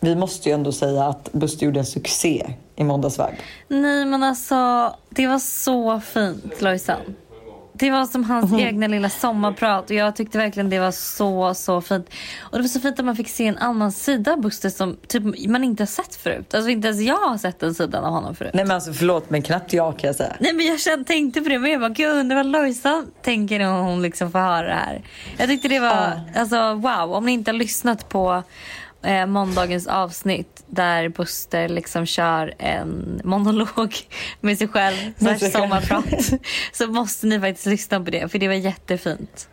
vi måste ju ändå säga att Buster gjorde en succé i Måndagsvibe. Nej men alltså, det var så fint Lojsan. Det var som hans Mhm. egna lilla sommarprat och jag tyckte verkligen det var så, så fint. Och det var så fint att man fick se en annan sida av Buster som typ, man inte har sett förut. Alltså inte ens jag har sett den sidan av honom förut. Nej men alltså förlåt men knappt jag kan jag säga. Nej men jag kände, tänkte på det men jag bara, gud jag undrar vad Lojsan tänker när hon liksom får höra det här. Jag tyckte det var, alltså wow, om ni inte har lyssnat på eh, måndagens avsnitt där Buster liksom kör en monolog med sig själv, Med sig själv. sommarprat, så måste ni faktiskt lyssna på det för det var jättefint.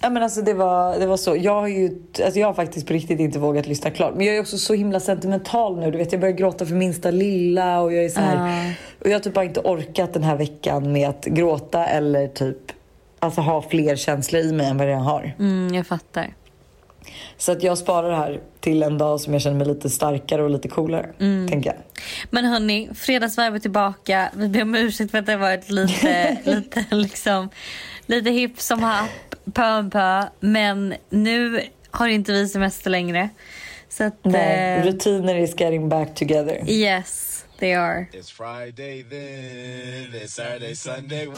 Ja men alltså det var, det var så. Jag har ju, alltså jag har faktiskt på riktigt inte vågat lyssna klart. Men jag är också så himla sentimental nu. Du vet jag börjar gråta för minsta lilla och jag är så här. Och jag har typ bara inte orkat den här veckan med att gråta eller typ alltså ha fler känslor i mig än vad jag har. Mm, jag fattar. Så att jag sparar det här till en dag som jag känner mig lite starkare och lite coolare. Tänker jag. Men hörni, fredagsvarv är tillbaka. Vi ber om ursäkt för att det har varit lite, lite, liksom, lite hipp som happ, pö om pö. Men nu har inte vi semester längre. Så att, Nej, eh, rutiner is getting back together. yes, they are. It's Friday then, it's Saturday, Sunday.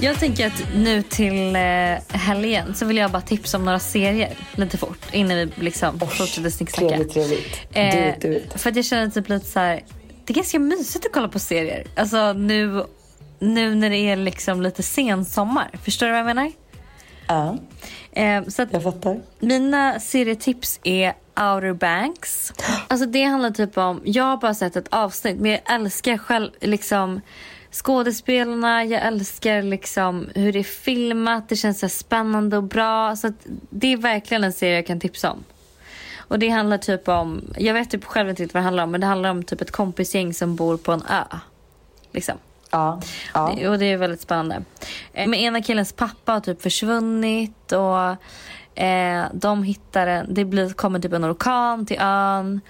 Jag tänker att nu till eh, helgen så vill jag bara tipsa om några serier lite fort innan vi liksom fortsätter snicksnacka. Trevligt, trevligt. Eh. För att jag känner typ lite så här, det är ganska mysigt att kolla på serier. Alltså nu, nu när det är liksom lite sensommar. Förstår du vad jag menar? Ja, Eh, så jag fattar. mina serietips är Outer Banks. Alltså det handlar typ om, jag har bara sett ett avsnitt men jag älskar själv liksom skådespelarna, jag älskar liksom hur det är filmat, det känns så spännande och bra. Så det är verkligen en serie jag kan tipsa om. Och det handlar typ om, jag vet typ själv inte vad det handlar om men det handlar om typ ett kompisgäng som bor på en ö. Liksom. Ja, ja. Det, och det är väldigt spännande. Eh, Men ena killens pappa har typ försvunnit och eh, de hittar en, det blir, kommer typ en orkan till ön.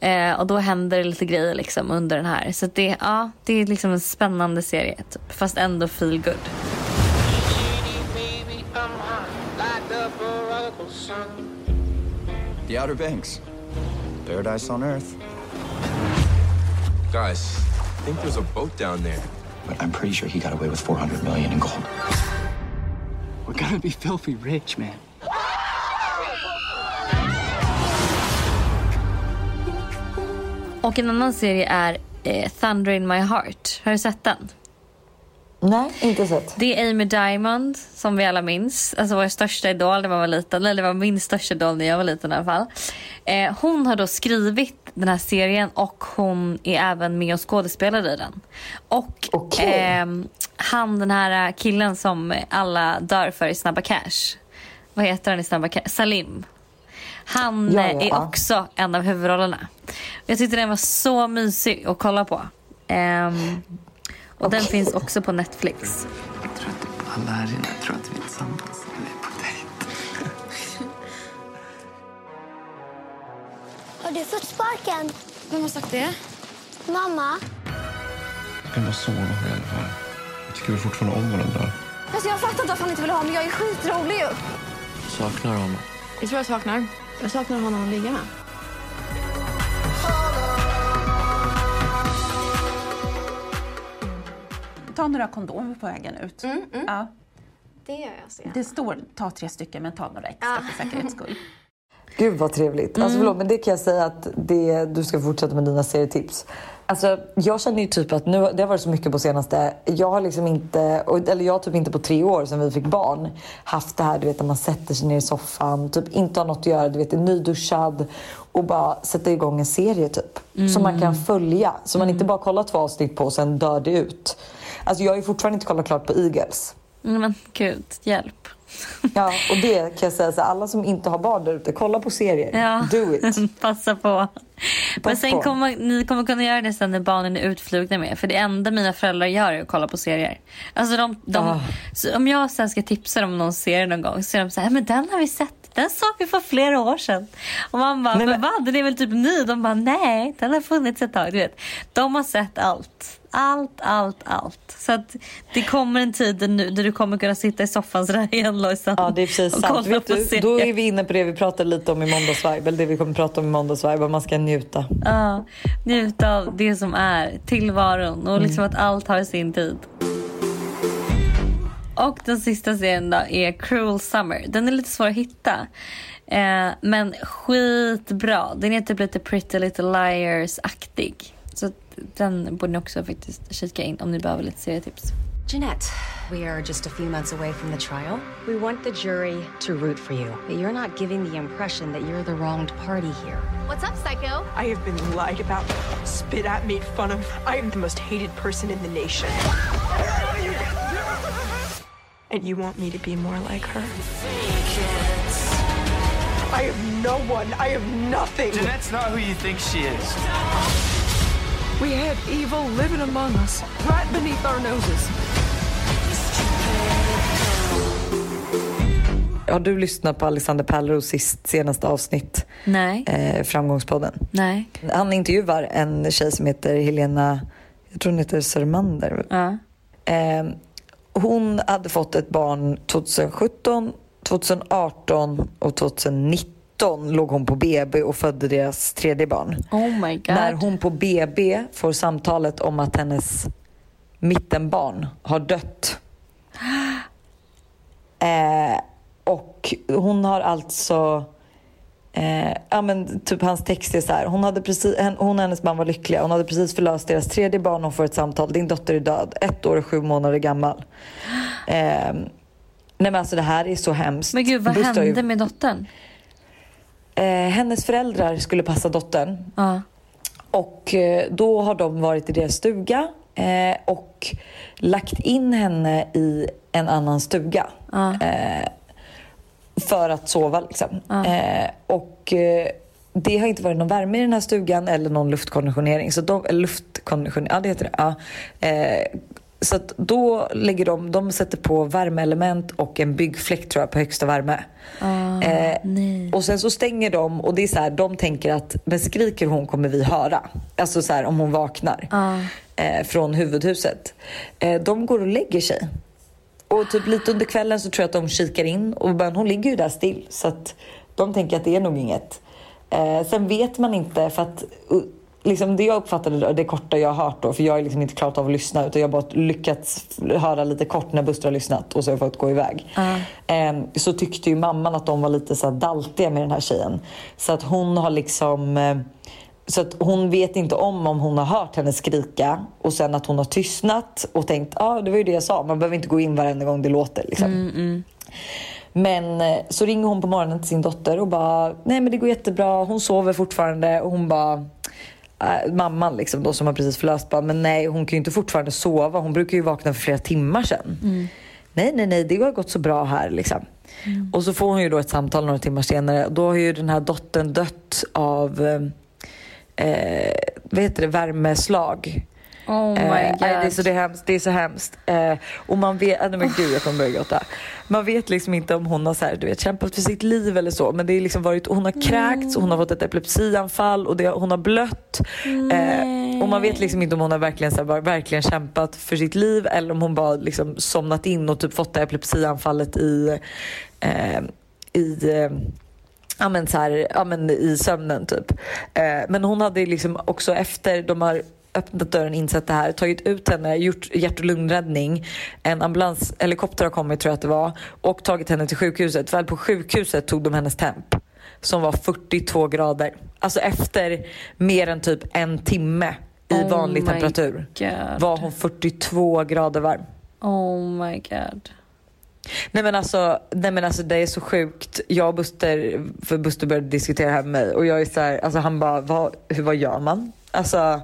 Eh, och då händer det lite grejer liksom under den här. Så det, ja, det är liksom en spännande serie. Typ, fast ändå feel good. The Outer Banks. Paradise on Earth. Guys, I think there's a boat down there. But I'm pretty sure he got away with 400 million in gold. We're gonna be filthy rich, man. Och en annan serie är eh, Thunder in my heart. Har du sett den? Nej, inte sett. Det är Amy Diamond som vi alla minns. Alltså vår största idol när man var liten. Eller det var min största idol när jag var liten i alla fall. Eh, hon har då skrivit den här serien och hon är även med och skådespelar i den. Och Okej. ehm, han den här killen som alla dör för i Snabba Cash. Vad heter han i Snabba Cash? Salim. Han Ja, ja, är också en av huvudrollerna. Jag tyckte den var så mysig att kolla på. Ehm, och den Okej. finns också på Netflix. Jag tror att du pallar här inne. Jag tror att vi är tillsammans. Vi är på dejt. Har du fått sparken? Vem har sagt det? Mamma? Jag kan bara sova alla fall. Jag tycker vi fortfarande om varandra. Alltså jag fattar inte varför han inte vill ha mig. Jag är skitrolig ju. Saknar honom. Du vad jag saknar? Jag saknar honom att ligga med. Ta några kondomer på vägen ut. Ja. Det gör jag. Så Det står ta tre stycken men ta några extra för säkerhets skull. Gud vad trevligt. Alltså förlåt men det kan jag säga att det, du ska fortsätta med dina serietips. Alltså jag känner ju typ att nu, det har varit så mycket på senaste. Jag har liksom inte, eller jag har typ inte på tre år sedan vi fick barn haft det här du vet när man sätter sig ner i soffan, typ inte har något att göra, du vet är nyduschad och bara sätta igång en serie typ. Som man kan följa. Så man inte bara kollar två avsnitt på och sen dör det ut. Alltså jag har ju fortfarande inte kollat klart på Eagles. Mm, Men gud, hjälp. Ja, och det kan jag säga så alla som inte har barn där ute, kolla på serier. Ja. Do it. Passa på. Men Pass sen på. kommer ni kommer kunna göra det sen när barnen är utflugna med. För det enda mina föräldrar gör är att kolla på serier. Alltså de, de, så om jag sen ska tipsa dem om någon serie någon gång så är de så här, men den har vi sett Den såg vi för flera år sedan. Och man bara, Nej, men, men- va? Den är väl typ ny? De bara, nej, den har funnits ett tag. Du vet. De har sett allt. Allt, allt, allt. Så att det kommer en tid nu där du kommer kunna sitta i soffan sådär igen Lojsan. Ja det är precis sant. Vet du, då är vi inne på det vi pratade lite om i måndagsvibe. Eller det vi kommer prata om i måndagsvibe. Att man ska njuta. Ja, njuta av det som är, tillvaron och liksom att allt har sin tid. Och den sista serien då är Cruel Summer. Den är lite svår att hitta. Eh, men skitbra. Den är typ lite Pretty Little Liars-aktig. Så den borde ni också faktiskt kika in om ni behöver lite serietips. Jeanette, we are just a few months away from the trial. We want the jury to root for you, but you're not giving the impression that you're the wronged party here. What's up, Psycho? I have been lied about, spit at, made fun of. I am the most hated person in the nation. And you want me to be more like her? I have no one. I have nothing. Jeanette's not who you think she is. We have evil living among us, right beneath our noses. Har du lyssnat på Alexander Pärleros sist- senaste avsnitt? Nej, Eh, Framgångspodden. nej. Han intervjuar en tjej som heter Helena, jag tror hon heter Sörmander. Ja. Eh, hon hade fått ett barn 2017, 2018 och 2019 låg hon på BB och födde deras tredje barn. Oh my god. När hon på BB får samtalet om att hennes mittenbarn har dött. Eh, och hon har alltså... Eh, ja, men typ hans text är så här. Hon, hade precis, hon och hennes man var lyckliga. Hon hade precis förlöst deras tredje barn. Hon får ett samtal. Din dotter är död. Ett år och sju månader gammal. Eh, nej men alltså det här är så hemskt. Men gud, vad Buster har ju- hände med dottern? Eh, hennes föräldrar skulle passa dottern. Ja. Och eh, då har de varit i deras stuga eh, och lagt in henne i en annan stuga. Eh, för att sova liksom. Eh, och eh, det har inte varit någon värme i den här stugan eller någon luftkonditionering. Så de, eller luftkonditionering, ja det heter det. Ja. Eh, så då lägger de, de sätter på värmeelement och en byggfläkt tror jag på högsta värme. eh, och sen så stänger de och det är så här, de tänker att men skriker hon kommer vi höra. Alltså så här om hon vaknar eh, från huvudhuset. Eh, de går och lägger sig. Och typ lite under kvällen så tror jag att de kikar in och men hon ligger ju där still så att de tänker att det är nog inget. Eh, sen vet man inte för att liksom det jag uppfattade det korta jag har hört då för jag har liksom inte klarat av att lyssna utan jag har bara lyckats höra lite kort när Buster har lyssnat och så har jag fått gå iväg. Eh, så tyckte ju mamman att de var lite så daltiga med den här tjejen. Så att hon har liksom eh, så att hon vet inte om om hon har hört henne skrika och sen att hon har tystnat och tänkt ja ah, det var ju det jag sa, man behöver inte gå in varenda gång det låter. Liksom. Men eh, så ringer hon på morgonen till sin dotter och bara nej men det går jättebra, hon sover fortfarande och hon bara äh, mamman liksom då som har precis förlöst bara men nej hon kan ju inte fortfarande sova, hon brukar ju vakna för flera timmar sedan. Nej nej nej det har gått så bra här liksom. Och så får hon ju då ett samtal några timmar senare då har ju den här dottern dött av eh, vad heter det, värmeslag. Oh my Eh, god. det, är så, det, är hemskt, det är så hemskt. Eh, och man vet, nej, men gud jag kommer börja gråta. Man vet liksom inte om hon har så här, du vet, kämpat för sitt liv eller så. Men det är liksom varit, hon har kräkts, hon har fått ett epilepsianfall och det, hon har blött. Eh, och man vet liksom inte om hon har verkligen, så här, verkligen kämpat för sitt liv eller om hon bara liksom somnat in och typ fått det epilepsianfallet i, eh, i eh, ja, men så här, ja, men i sömnen typ. Eh, men hon hade liksom också efter de har öppnat dörren, insett det här, tagit ut henne, gjort hjärt och lungräddning. En ambulans, helikopter har kommit tror jag att det var och tagit henne till sjukhuset. Väl på sjukhuset tog de hennes temp som var 42 grader. Alltså efter mer än typ en timme i Oh vanlig temperatur God. var hon 42 grader varm. Oh my god. Nej men, alltså, nej men alltså det är så sjukt. Jag och Buster, för Buster började diskutera det här med mig och jag är så här, alltså han bara, vad, hur, vad gör man? Alltså,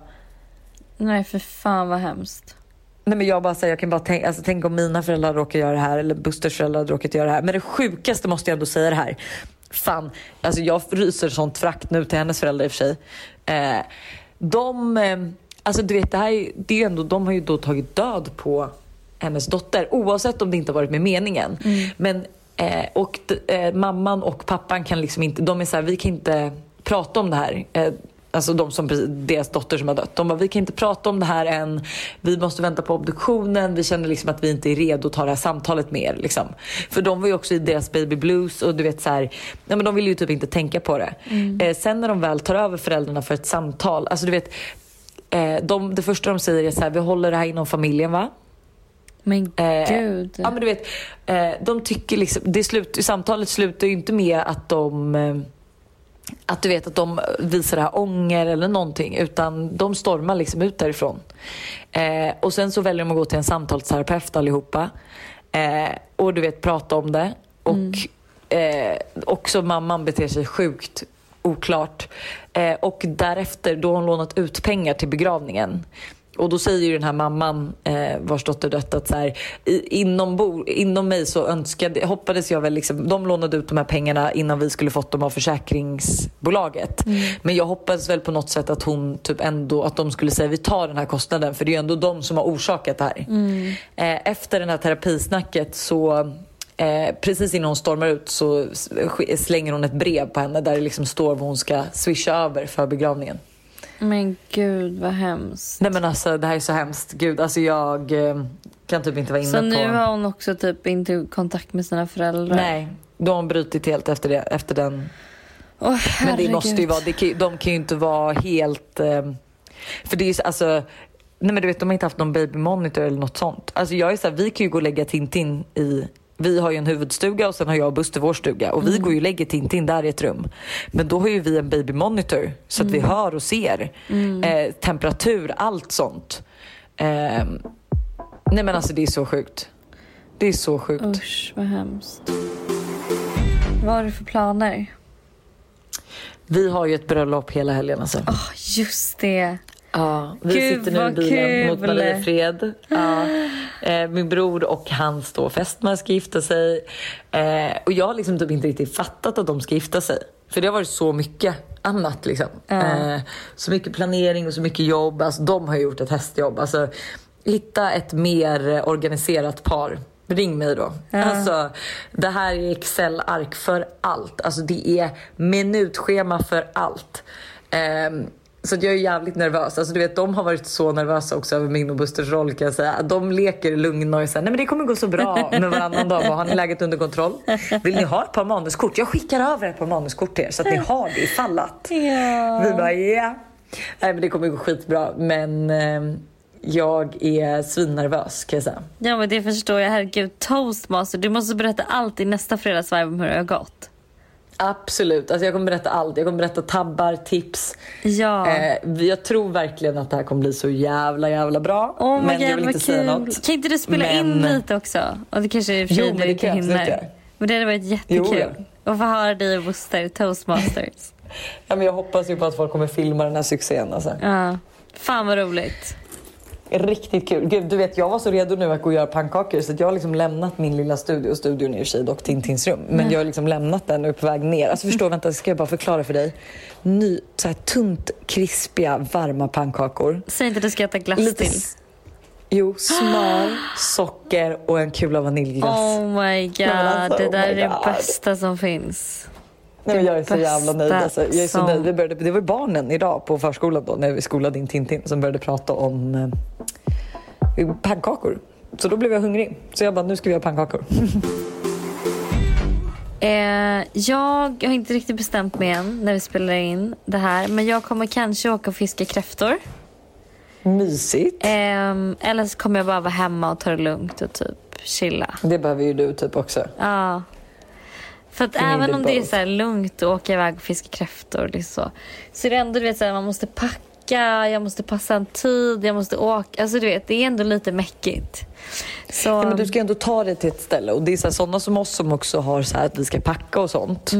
Nej för fan vad hemskt. nej men jag bara säger, jag kan bara tänka, alltså tänk om mina föräldrar råkar göra det här eller Busters föräldrar hade råkat göra det här. Men det sjukaste måste jag ändå säga det här. Fan, alltså jag ryser sånt frakt nu till hennes föräldrar i och för sig. Eh, de, eh, alltså du vet det här, är- det är ändå, de har ju då tagit död på hennes dotter oavsett om det inte har varit med meningen. Men Eh, och eh, mamman och pappan kan liksom inte, de är så här, vi kan inte prata om det här. Eh, Alltså de som, deras dotter som har dött. De bara, vi kan inte prata om det här än. Vi måste vänta på obduktionen. Vi känner liksom att vi inte är redo att ta det här samtalet med er. Liksom. För de var ju också i deras baby blues och du vet så här, nej men de vill ju typ inte tänka på det. Mm. Eh, sen när de väl tar över föräldrarna för ett samtal, alltså du vet, eh, de, det första de säger är så här, vi håller det här inom familjen va? Men Eh, gud. Ja men du vet, eh, de tycker liksom, det slut, samtalet slutar ju inte med att de eh, att du vet att de visar det här ånger eller någonting utan de stormar liksom ut därifrån. Eh, och sen så väljer de att gå till en samtalsterapeut allihopa eh, och du vet prata om det. Och eh, också mamman beter sig sjukt oklart. Eh, och därefter då har hon lånat ut pengar till begravningen. Och då säger ju den här mamman eh, vars dotter dött att så här, inom, bo, inom mig så önskade, hoppades jag väl liksom, de lånade ut de här pengarna innan vi skulle fått dem av försäkringsbolaget. Men jag hoppades väl på något sätt att hon typ ändå, att de skulle säga vi tar den här kostnaden för det är ju ändå de som har orsakat det här. Eh, efter det här terapisnacket så Eh, precis innan hon stormar ut så slänger hon ett brev på henne där det liksom står vad hon ska swisha över för begravningen. Men gud vad hemskt. Nej men alltså det här är så hemskt. Gud, alltså jag eh, kan typ inte vara inne Så på... nu har hon också typ inte kontakt med sina föräldrar? Nej, då har hon brutit helt efter, det, efter den. Åh, Men det måste ju vara, det kan, de kan ju inte vara helt... Eh, för det är ju så- alltså... Nej men du vet, de har inte haft någon baby monitor eller något sånt. Alltså jag är så här, vi kan ju gå och lägga Tintin i... Vi har ju en huvudstuga och sen har jag och Buster vår stuga och vi Mm. går ju och lägger Tintin där i ett rum. Men då har ju vi en baby monitor så att vi Mm. hör och ser. Mm. Eh, temperatur, allt sånt. Eh, nej men alltså det är så sjukt. Det är så sjukt. Usch vad hemskt. Vad har du för planer? Vi har ju ett bröllop hela helgen alltså. Just det. Ja, vi Gud, sitter nu i bilen mot. Mariefred. Ja. Eh, min bror och hans då fästmö ska gifta sig. Eh, och jag har liksom typ inte riktigt fattat att de ska gifta sig. För det har varit så mycket annat liksom. Ja. Eh, så mycket planering och så mycket jobb. Alltså de har gjort ett hästjobb. Alltså hitta ett mer organiserat par. Ring mig då. Ja. Alltså, det här är Excel-ark för allt. Alltså det är minutschema för allt. Ehm, så jag är jävligt nervös. Alltså, du vet, de har varit så nervösa också över min och Busters roll kan jag säga. De leker lugna och säger nej men det kommer gå så bra med varannan dag. Bara, Har ni läget under kontroll? Vill ni ha ett par manuskort? Jag skickar över ett par manuskort till er så att ni har det ifall att. Ja. Vi bara ja. Nej men det kommer gå skitbra. Men ehm, jag är svinnervös kan jag säga. Ja men det förstår jag. Herregud, toastmaster. Du måste berätta allt i nästa fredagsvibe om hur det har gått. Absolut. Alltså jag kommer berätta allt. Jag kommer berätta tabbar, tips. Ja. Eh, jag tror verkligen att det här kommer bli så jävla jävla bra. My men jag God, vill vad inte säga kul. något. Kan inte du spela in Men- lite också? Och det kanske i och för sig Jo, du det inte jag hinner. Men det hade varit jättekul. Och få höra dig och Buster, toastmasters. Ja, men jag hoppas ju på att folk kommer filma den här succén. Alltså. ja. Fan vad roligt. Riktigt kul. Gud, du vet, jag var så redo nu att gå och göra pannkakor så att jag har liksom lämnat min lilla studio. Studion i och för sig dock Tintins rum. Men Mm. jag har liksom lämnat den och är på väg ner. Alltså förstå, vänta, ska jag bara förklara för dig. Ny, så här tunt, krispiga, varma pannkakor. Säg inte att du ska äta glass Lite till. Jo, smör, socker och en kula vaniljglass. Oh my god, men alltså, det oh där my är det God. bästa som finns. Nej, men jag är så Det jävla nöjd. Alltså. Jag är så som- nöjd. Vi började, det var barnen idag på förskolan då, när vi skolade in Tintin som började prata om eh, pannkakor. Så då blev jag hungrig. Så jag bara, nu ska vi göra pannkakor. Eh, jag har inte riktigt bestämt mig än när vi spelar in det här. Men jag kommer kanske åka och fiska kräftor. Mysigt. Ehm, eller så kommer jag bara vara hemma och ta det lugnt och typ chilla. Det behöver ju du typ också. Ja. För att även om det är both. så här lugnt att åka iväg och fiska kräftor liksom, så, så är det ändå du vet, så här, man måste packa, jag måste passa en tid, jag måste åka. Alltså du vet, det är ändå lite mäckigt. Så, Ja, men du ska ändå ta dig till ett ställe. Och det är så här, sådana som oss som också har så här att vi ska packa och sånt.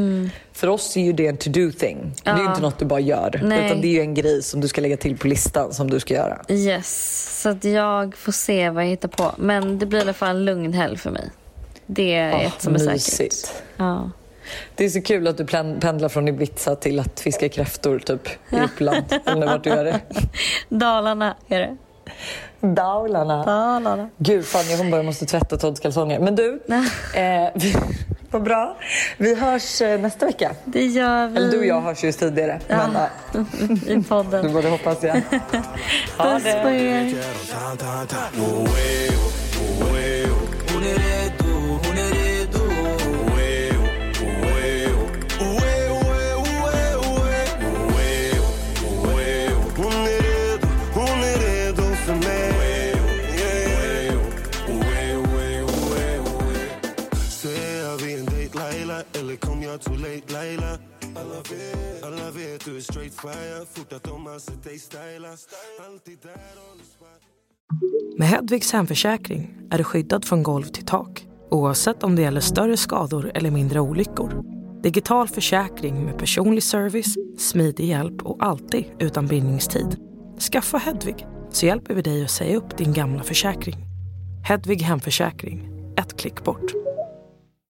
För oss är ju det en to-do thing. Det är ju Ja. inte något du bara gör. Nej. Utan det är ju en grej som du ska lägga till på listan som du ska göra. Yes, så att jag får se vad jag hittar på. Men det blir i alla fall en lugn helg för mig. Det är Ah, ett som är säkert. mysigt. Ja. Det är så kul att du pendlar från Ibiza till att fiska kräftor typ i Uppland. eller vart du gör det. Dalarna är det. Dalarna. Dalarna. Gud fan, jag kommer bara måste tvätta Todds kalsonger. Men du, eh, vi, Vad bra. Vi hörs eh, nästa vecka. Det gör vi. Eller du och jag hörs ju tidigare. Ja, Men, äh, I podden. du borde hoppas jag. Puss på er. Laila eller kom jag too late Laila? Alla vet, alla vet du är straight fire Fort att de har sett dig styla Alltid där on the spot Med Hedvigs hemförsäkring är du skyddad från golv till tak oavsett om det gäller större skador eller mindre olyckor. Digital försäkring med personlig service, smidig hjälp och alltid utan bindningstid. Skaffa Hedvig så hjälper vi dig att säga upp din gamla försäkring. Hedvig hemförsäkring, ett klick bort.